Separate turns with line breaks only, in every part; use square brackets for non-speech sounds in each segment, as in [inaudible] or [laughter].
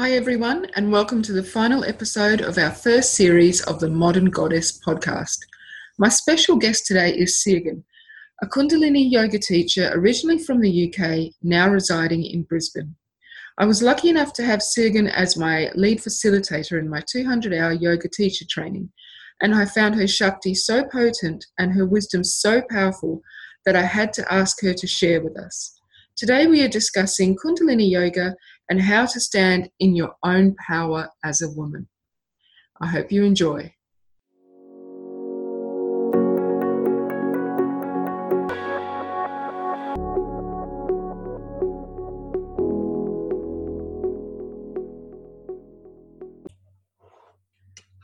Hi, everyone, and welcome to the final episode of our first series of the Modern Goddess podcast. My special guest today is Sirgun, a Kundalini yoga teacher originally from the UK, now residing in Brisbane. I was lucky enough to have Sirgun as my lead facilitator in my 200 hour yoga teacher training, and I found her Shakti so potent and her wisdom so powerful that I had to ask her to share with us. Today, we are discussing Kundalini Yoga and how to stand in your own power as a woman. I hope you enjoy.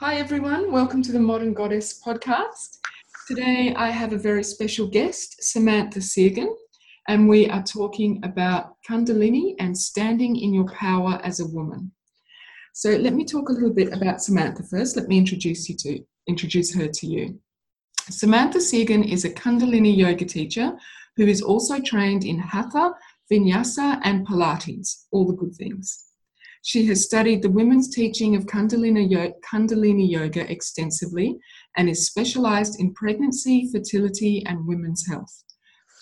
Hi, everyone. Welcome to the Modern Goddess podcast. Today, I have a very special guest, Samantha Sirgun and we are talking about Kundalini and standing in your power as a woman. So let me talk a little bit about Samantha first. Let me introduce you to introduce her to you. Samantha Sirgun is a Kundalini yoga teacher who is also trained in Hatha, Vinyasa, and Pilates, all the good things. She has studied the women's teaching of Kundalini, yoga, Kundalini yoga extensively and is specialized in pregnancy, fertility, and women's health.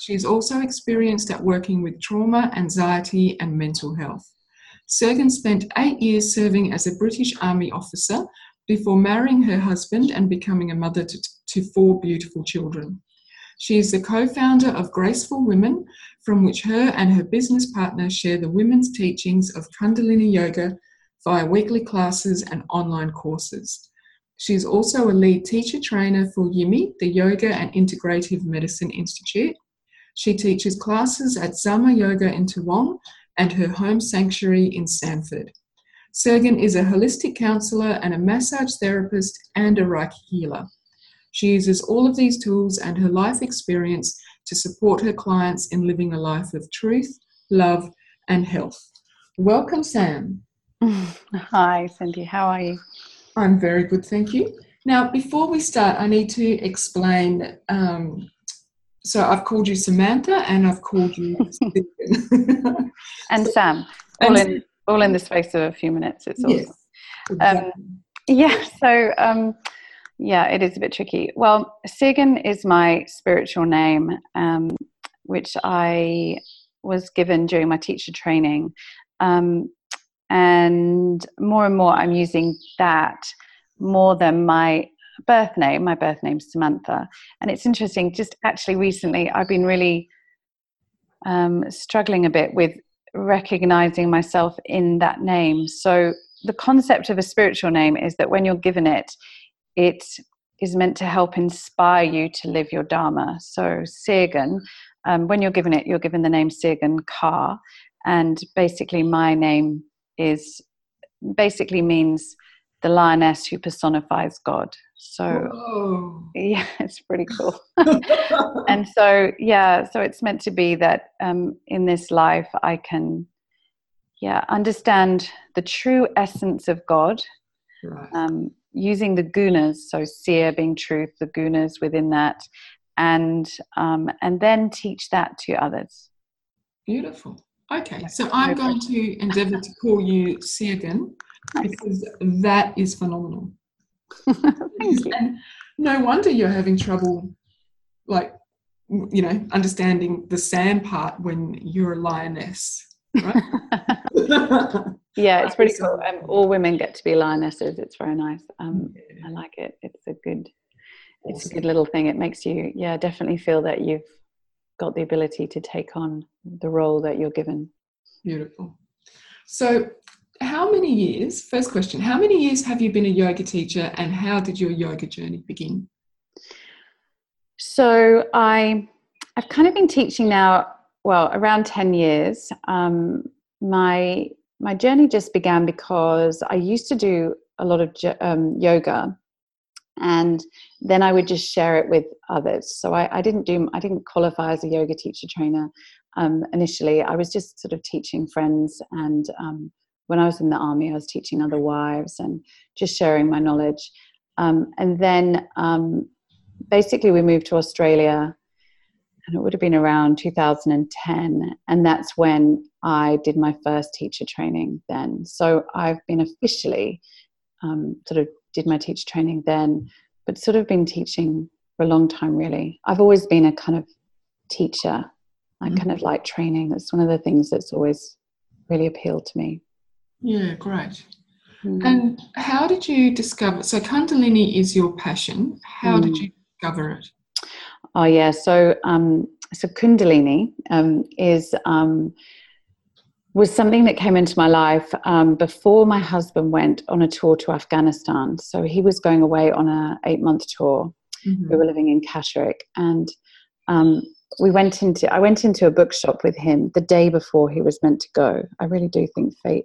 She's also experienced at working with trauma, anxiety, and mental health. Sirgun spent eight years serving as a British Army officer before marrying her husband and becoming a mother to, to four beautiful children. She is the co founder of Graceful Women, from which her and her business partner share the women's teachings of Kundalini Yoga via weekly classes and online courses. She is also a lead teacher trainer for YIMI, the Yoga and Integrative Medicine Institute, she teaches classes at Zama Yoga in Toowong and her home sanctuary in Samford. Sirgun is a holistic counselor and a massage therapist and a Reiki healer. She uses all of these tools and her life experience to support her clients in living a life of truth, love, and health. Welcome, Sam. [laughs]
Hi, Cindy. How are you?
I'm very good, thank you. Now, before we start, I need to explain um, so I've called you Samantha and I've called you [laughs] [laughs]
and Sam, all and in all in the space of a few minutes. It's awesome. Yes, exactly. um, yeah. [laughs] So um, yeah, it is a bit tricky. Well, Sirgun is my spiritual name, um, which I was given during my teacher training, um, and more and more I'm using that more than my birth name. My birth name's Samantha. And it's interesting, just actually recently, I've been really um, struggling a bit with recognizing myself in that name. So, the concept of a spiritual name is that when you're given it, it is meant to help inspire you to live your Dharma. So, Sirgun, um, when you're given it, you're given the name Sirgun Ka. And basically, my name is basically means the lioness who personifies God. So Whoa. [laughs] yeah, it's pretty cool. [laughs] and so yeah, so it's meant to be that um, in this life I can yeah understand the true essence of God. Right. Um, using the gunas, so seer being truth, the gunas within that, and um, and then teach that to others.
Beautiful. Okay, so I'm going to endeavour to call you Sirgun because that is phenomenal. [laughs] Thank you. And no wonder you're having trouble, like, you know, understanding the sand part when you're a lioness, right? [laughs] [laughs]
yeah, it's pretty cool. Um, all women get to be lionesses. It's very nice. Um, yeah. I like it. It's a good, awesome. it's a good little thing. It makes you, yeah, definitely feel that you've got the ability to take on the role that you're given.
Beautiful. So, how many years, first question, how many years have you been a yoga teacher and how did your yoga journey begin?
So I, I've kind of been teaching now, well, around 10 years. Um, my, my journey just began because I used to do a lot of um, yoga and then I would just share it with others. So I, I didn't do, I didn't qualify as a yoga teacher trainer um, initially. I was just sort of teaching friends and um, when I was in the army, I was teaching other wives and just sharing my knowledge. Um, and then um, basically, we moved to Australia. and it would have been around 2010. And that's when I did my first teacher training then. So I've been officially um, sort of did my teacher training then, but sort of been teaching for a long time, really. I've always been a kind of teacher. I mm-hmm. kind of like training. That's one of the things that's always really appealed to me.
Yeah, great. Mm. And how did you discover? So, Kundalini is your passion. How mm. did you discover it?
Oh yeah, so um, so Kundalini um, is um, was something that came into my life um, before my husband went on a tour to Afghanistan. So he was going away on a eight month tour. Mm-hmm. We were living in Catterick, and um, we went into I went into a bookshop with him the day before he was meant to go. I really do think fate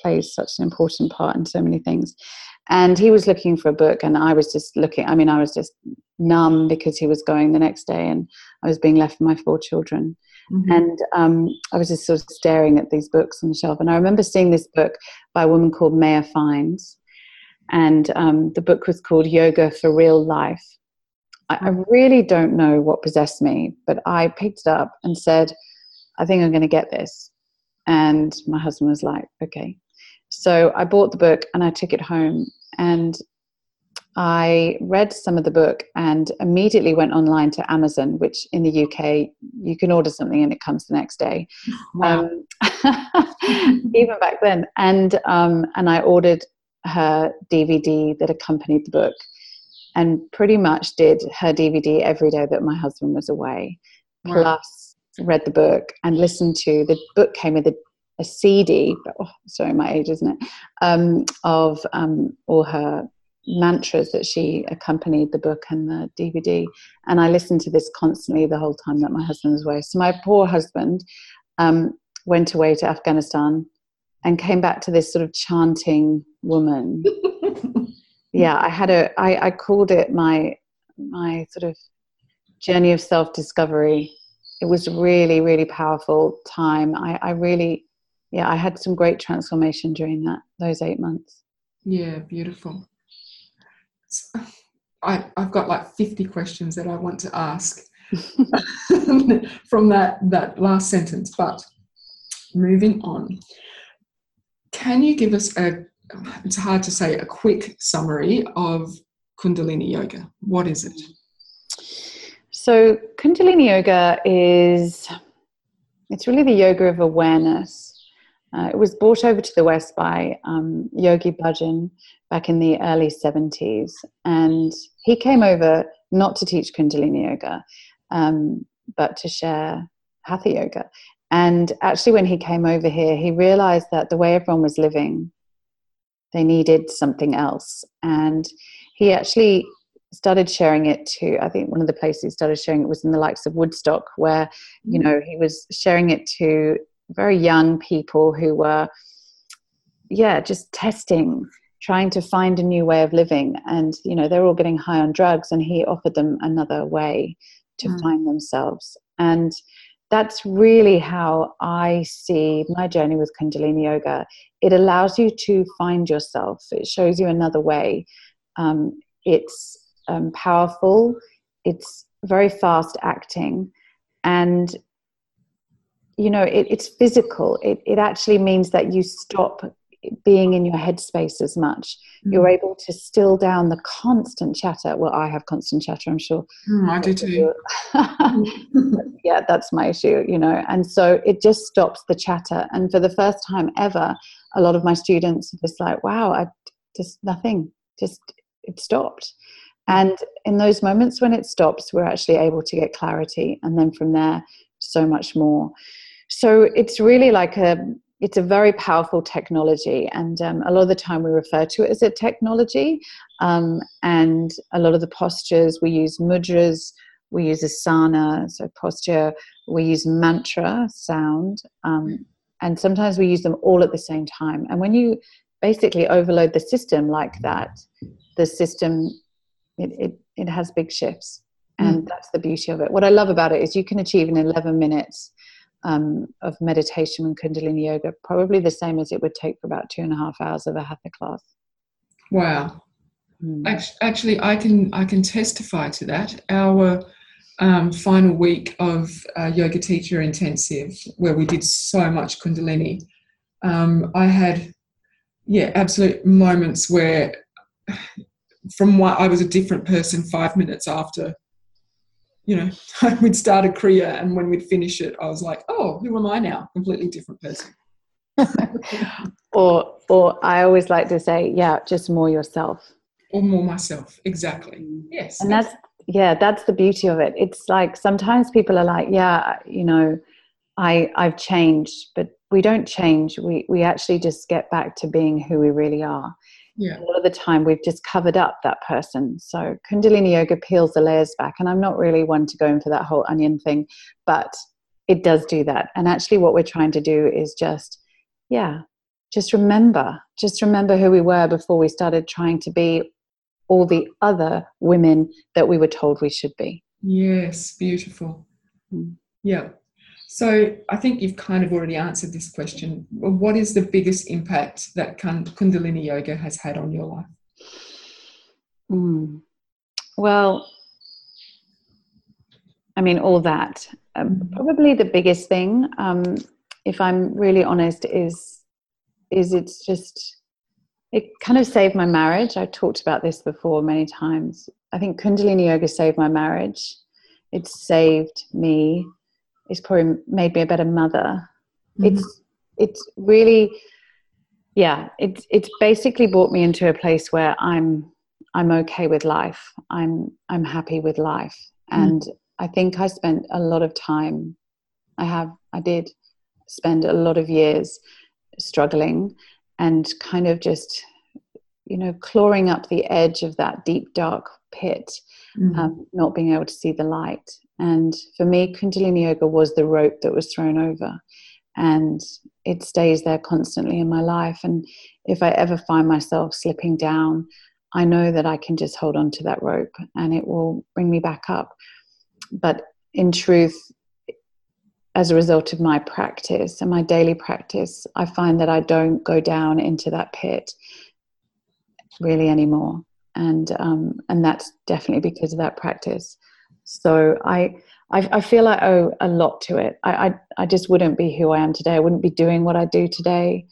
plays such an important part in so many things. And he was looking for a book, and I was just looking. I mean, I was just numb because he was going the next day, and I was being left with my four children. Mm-hmm. And um, I was just sort of staring at these books on the shelf. And I remember seeing this book by a woman called Maya Fiennes, and um, the book was called Yoga for Real Life. I, I mm. really don't know what possessed me, but I picked it up and said, "I think I'm going to get this." And my husband was like, "Okay." So I bought the book and I took it home and I read some of the book and immediately went online to Amazon, which in the UK you can order something and it comes the next day. [laughs] Wow. Um, [laughs] even back then, and um, and I ordered her DVD that accompanied the book, and pretty much did her DVD every day that my husband was away. Wow. Plus, read the book and listened to the book came with a a CD, oh, sorry, my age, isn't it? Um, of um, all her mantras that she accompanied the book and the DVD. And I listened to this constantly the whole time that my husband was away. So my poor husband um, went away to Afghanistan and came back to this sort of chanting woman. [laughs] yeah, I had a, I, I called it my, my sort of journey of self discovery. It was really, really powerful time. I, I really yeah, I had some great transformation during that those eight months.
Yeah, beautiful. I, I've got like 50 questions that I want to ask [laughs] from that, that last sentence, but moving on. Can you give us a, it's hard to say, a quick summary of Kundalini Yoga? What is it?
So, Kundalini Yoga is, it's really the yoga of awareness uh, it was brought over to the West by um, Yogi Bhajan back in the early 70s. And he came over not to teach Kundalini Yoga, um, but to share Hatha Yoga. And actually, when he came over here, he realized that the way everyone was living, they needed something else. And he actually started sharing it to i think one of the places he started sharing it was in the likes of woodstock where you mm. know he was sharing it to very young people who were, yeah, just testing, trying to find a new way of living. And, you know, they're all getting high on drugs, and he offered them another way to mm. find themselves. And that's really how I see my journey with Kundalini Yoga. It allows you to find yourself, it shows you another way. Um, it's um, powerful, it's very fast acting, and you know it, it's physical. It, it actually means that you stop being in your headspace as much. Mm. you're able to still down the constant chatter. Well i have constant chatter i'm sure.
Mm, i do too. [laughs] [laughs]
yeah that's my issue you know. And so it just stops the chatter. And for the first time ever a lot of my students are just like wow i just nothing. Just it stopped and in those moments when it stops we're actually able to get clarity and then from there so much more so it's really like a it's a very powerful technology, and um, a lot of the time we refer to it as a technology. Um, and a lot of the postures we use mudras, we use asana, so posture. We use mantra sound, um, and sometimes we use them all at the same time. And when you basically overload the system like that, the system it, it, it has big shifts and mm. that's the beauty of it what i love about it is you can achieve in 11 minutes um, of meditation and Kundalini yoga, probably the same as it would take for about two and a half hours of a hatha class.
Wow. Mm. Actually, I can I can testify to that. Our um, final week of uh, yoga teacher intensive where we did so much Kundalini, um, I had, yeah, absolute moments where from what I was a different person five minutes after, you know, [laughs] we'd start a Kriya and when we'd finish it, I was like, oh, who am I now? Completely different person. [laughs]
or, or I always like to say, yeah, just more yourself.
Or more myself, exactly. Yes.
And that's yeah that's the beauty of it it's like sometimes people are like yeah you know i i've changed but we don't change we we actually just get back to being who we really are
yeah.
a lot of the time we've just covered up that person so kundalini yoga peels the layers back and i'm not really one to go in for that whole onion thing but it does do that and actually what we're trying to do is just yeah just remember just remember who we were before we started trying to be all the other women that we were told we should be.
Yes, beautiful. Mm. Yeah. So I think you've kind of already answered this question. What is the biggest impact that Kundalini Yoga has had on your life?
Mm. Well, I mean, all that. Um, mm-hmm. probably the biggest thing, um, if I'm really honest, is is it's just it kind of saved my marriage. I've talked about this before many times. I think Kundalini Yoga saved my marriage. It saved me. It's probably made me a better mother. Mm-hmm. It's it's really yeah, it's it's basically brought me into a place where I'm I'm okay with life. I'm I'm happy with life. Mm-hmm. And I think I spent a lot of time I have I did spend a lot of years struggling and kind of just you know clawing up the edge of that deep dark pit mm-hmm. um, not being able to see the light and for me kundalini yoga was the rope that was thrown over and it stays there constantly in my life. And if i ever find myself slipping down i know that i can just hold on to that rope and it will bring me back up. But in truth as a result of my practice and my daily practice, I find that I don't go down into that pit really anymore, and um, and that's definitely because of that practice. So I, I, I feel I owe a lot to it. I, I I just wouldn't be who I am today. I wouldn't be doing what I do today.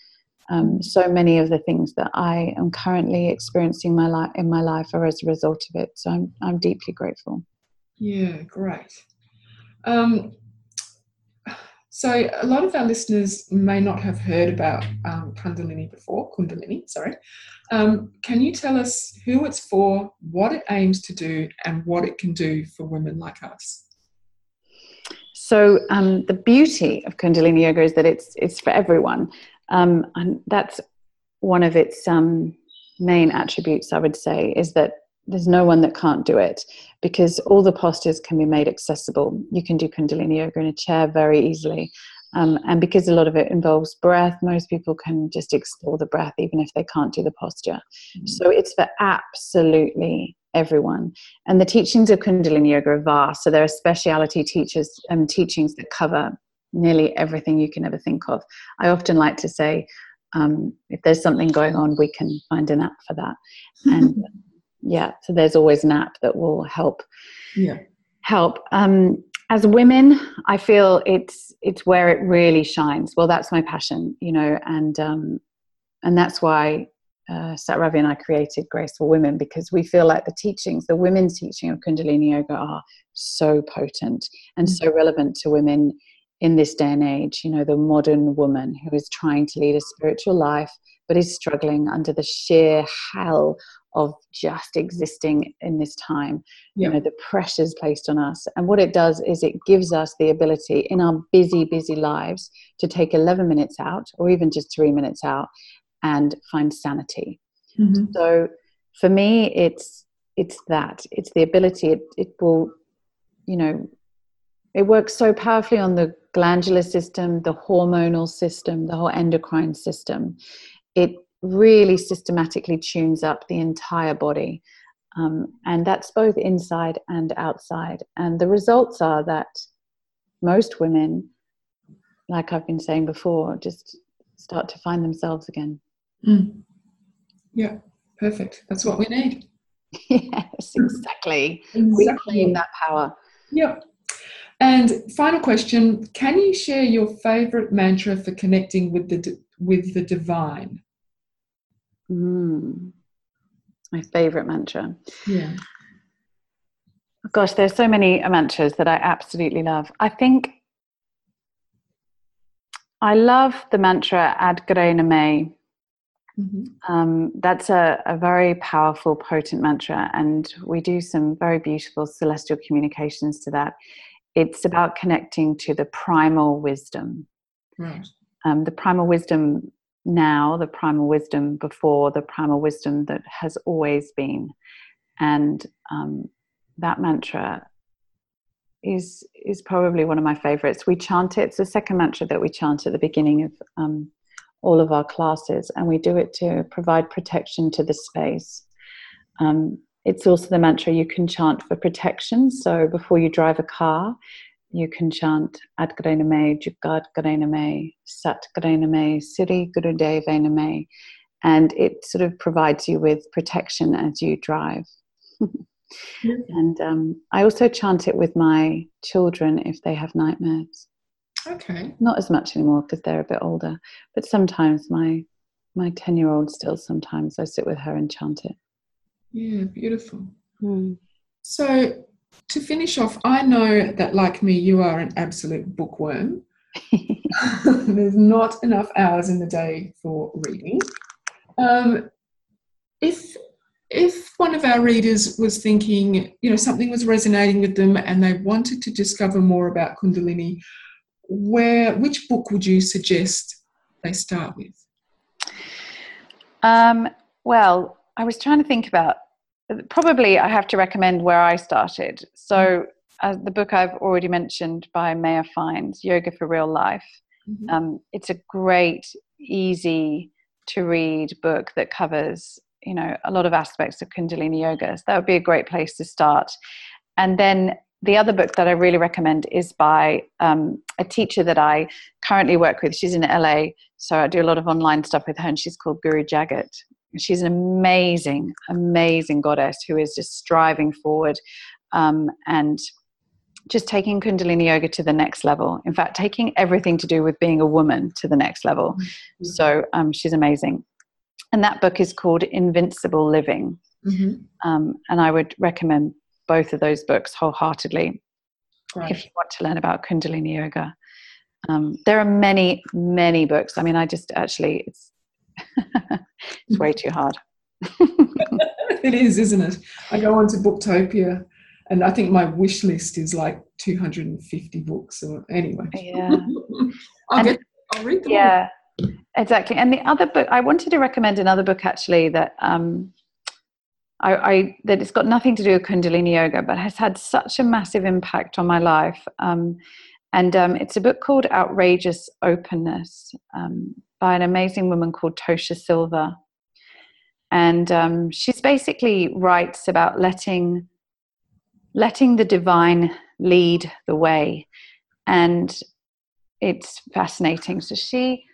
Um, so many of the things that I am currently experiencing my life in my life are as a result of it. So I'm I'm deeply grateful.
Yeah, great. Um, so, a lot of our listeners may not have heard about um, Kundalini before, Kundalini, sorry. Um, can you tell us who it's for, what it aims to do, and what it can do for women like us?
So, um, the beauty of Kundalini Yoga is that it's, it's for everyone. Um, and that's one of its um, main attributes, I would say, is that there's no one that can't do it because all the postures can be made accessible. You can do Kundalini yoga in a chair very easily. Um, and because a lot of it involves breath, most people can just explore the breath even if they can't do the posture. Mm-hmm. So it's for absolutely everyone. And the teachings of Kundalini yoga are vast. So there are speciality teachers and um, teachings that cover nearly everything you can ever think of. I often like to say, um, if there's something going on, we can find an app for that. And [laughs] yeah so there's always an app that will help.
Yeah.
Help. Um as women i feel it's it's where it really shines. Well that's my passion you know and um and that's why uh, Ravi and I created Graceful Women because we feel like the teachings, the women's teaching of Kundalini Yoga, are so potent and mm-hmm. so relevant to women in this day and age. You know, the modern woman who is trying to lead a spiritual life but is struggling under the sheer hell of just existing in this time yeah. you know the pressures placed on us and what it does is it gives us the ability in our busy busy lives to take 11 minutes out or even just 3 minutes out and find sanity mm-hmm. so for me it's it's that it's the ability it, it will you know it works so powerfully on the glandular system the hormonal system the whole endocrine system it really systematically tunes up the entire body. Um, and that's both inside and outside. And the results are that most women, like I've been saying before, just start to find themselves again.
Mm. Yeah, perfect. That's what we need. [laughs]
yes, exactly. exactly. We claim that power.
Yep. And final question: Can you share your favorite mantra for connecting with the with the divine?
Mm. My favorite mantra.
Yeah.
Gosh, there's so many mantras that I absolutely love. I think I love the mantra Aad Guray Nameh. Mm-hmm. Um, that's a, a, very powerful, potent mantra, and we do some very beautiful celestial communications to that. It's about connecting to the primal wisdom.
Right.
Um, the primal wisdom now, the primal wisdom before, the primal wisdom that has always been. And um, that mantra is is probably one of my favorites. We chant it. It's the second mantra that we chant at the beginning of um, all of our classes, and we do it to provide protection to the space. Um, it's also the mantra you can chant for protection. So before you drive a car, you can chant Ad Me, Jugat Me, Sat Me, Siri Gurudev Me, and it sort of provides you with protection as you drive. And um, I also chant it with my children if they have nightmares.
Okay.
Not as much anymore because they're a bit older, but sometimes my my ten year old still sometimes I sit with her and chant it.
Yeah, beautiful.
Mm.
So to finish off, I know that like me, you are an absolute bookworm. [laughs] There's not enough hours in the day for reading. Um, if if one of our readers was thinking, you know, something was resonating with them and they wanted to discover more about Kundalini, where which book would you suggest they start with?
Um, well, I was trying to think about probably I have to recommend where I started. So, uh, the book I've already mentioned by Maya Fiennes, Yoga for Real Life. Mm-hmm. Um, it's a great, easy to read book that covers you know a lot of aspects of kundalini yoga so that would be a great place to start and then the other book that i really recommend is by um, a teacher that i currently work with she's in la so i do a lot of online stuff with her and she's called guru jagat she's an amazing amazing goddess who is just striving forward um, and just taking kundalini yoga to the next level in fact taking everything to do with being a woman to the next level mm-hmm. so um, she's amazing and that book is called Invincible Living. Mm-hmm. Um, and I would recommend both of those books wholeheartedly right. if you want to learn about Kundalini Yoga. Um, there are many, many books. I mean, I just actually, it's, it's way too hard. [laughs]
it is, isn't it? I go onto Booktopia and I think my wish list is like 250 books or anyway.
Yeah. [laughs]
I'll, get, I'll read them.
Yeah. All. Exactly. And the other book, I wanted to recommend another book actually that um, I, I, that it's got nothing to do with Kundalini Yoga, but has had such a massive impact on my life. Um, and um, it's a book called Outrageous Openness um, by an amazing woman called Tosha Silver. And um, she's basically writes about letting letting the divine lead the way, and it's fascinating. So she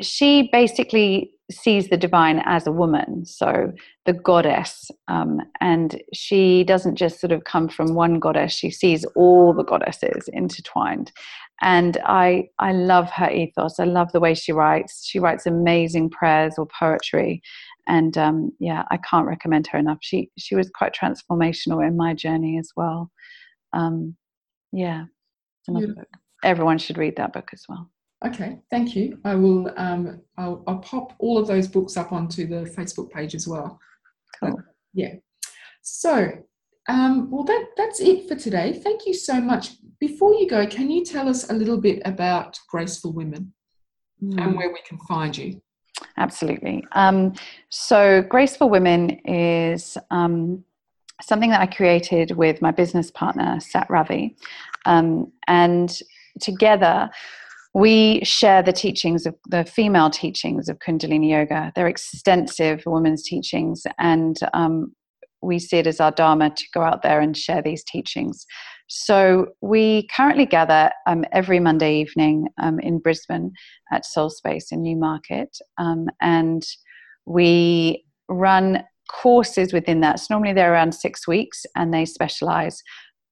she basically sees the divine as a woman, so the goddess, um, and she doesn't just sort of come from one goddess. She sees all the goddesses intertwined, and I I love her ethos. I love the way she writes. She writes amazing prayers or poetry, and um, yeah, I can't recommend her enough. She she was quite transformational in my journey as well. Um, yeah, another book. Everyone should read that book as well.
Okay, thank you. I will. Um, I'll, I'll, pop all of those books up onto the Facebook page as well.
Cool. Uh,
yeah. So, um, well, that that's it for today. Thank you so much. Before you go, can you tell us a little bit about Graceful Women mm. and where we can find you?
Absolutely. Um, so, Graceful Women is um, something that I created with my business partner, Sat Ravi, um, and together we share the teachings of the female teachings of Kundalini Yoga. They're extensive women's teachings, and um, we see it as our dharma to go out there and share these teachings. So we currently gather um, every Monday evening um, in Brisbane at Soul Space in Newmarket, um, and we run courses within that. So normally they're around six weeks, and they specialize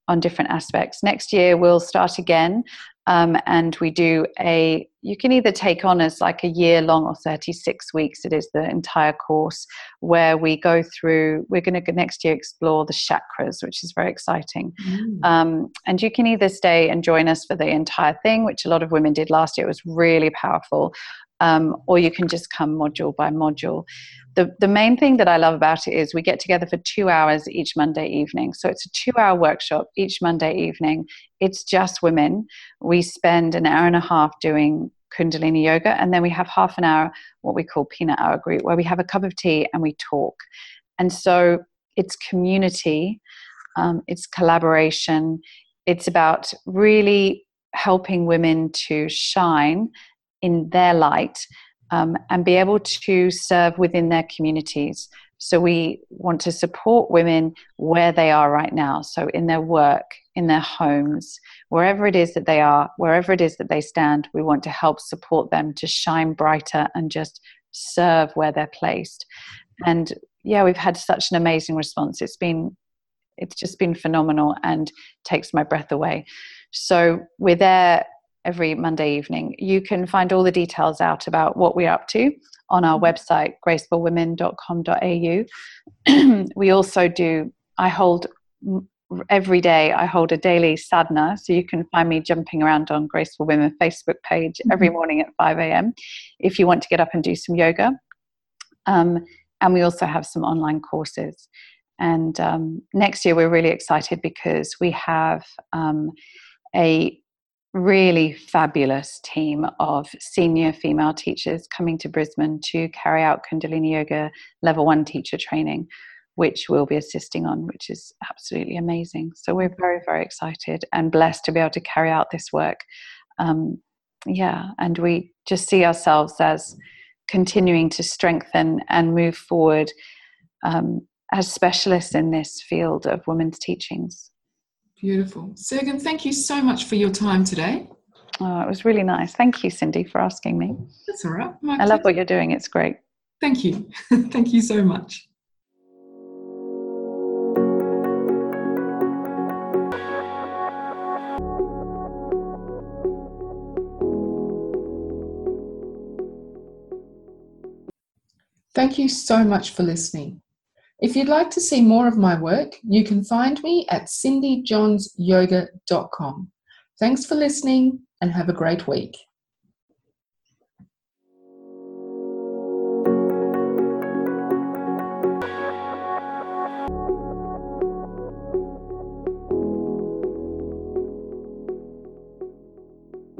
on different aspects. Next year, we'll start again. Um, and we do a, you can either take on as like a year long or 36 weeks, it is the entire course, where we go through, we're going to next year explore the chakras, which is very exciting. Mm. Um, and you can either stay and join us for the entire thing, which a lot of women did last year. It was really powerful. Um, or you can just come module by module the, the main thing that I love about it is we get together for two hours each Monday evening. So it's a two hour workshop each Monday evening. It's just women. We spend an hour and a half doing Kundalini yoga, and then we have half an hour, what we call peanut hour group, where we have a cup of tea and we talk. And so it's community, um, it's collaboration, it's about really helping women to shine in their light um, and be able to serve within their communities. So we want to support women where they are right now. So in their work, in their homes, wherever it is that they are, wherever it is that they stand, we want to help support them to shine brighter and just serve where they're placed. And yeah, we've had such an amazing response. It's been it's just been phenomenal and takes my breath away. So we're there every Monday evening. You can find all the details out about what we're up to on our mm-hmm. website, gracefulwomen.com.au. [clears throat] we also do, I hold every day, I hold a daily sadhana. So you can find me jumping around on Graceful Women Facebook page mm-hmm. every morning at 5 a.m. if you want to get up and do some yoga. Um, and we also have some online courses. And um, next year, we're really excited because we have um, a really fabulous team of senior female teachers coming to Brisbane to carry out Kundalini Yoga level one teacher training, which we'll be assisting on, which is absolutely amazing. So we're very, very excited and blessed to be able to carry out this work. Um, yeah, and we just see ourselves as continuing to strengthen and move forward um, as specialists in this field of women's teachings.
Beautiful. Sirgun, thank you so much for your time today.
Oh, it was really nice. Thank you, Cindy, for asking me.
That's all right.
My I love what you're doing. It's great.
Thank you. [laughs] thank you so much. Thank you so much for listening. If you'd like to see more of my work, you can find me at cindyjohnsyoga.com. Thanks for listening and have a great week.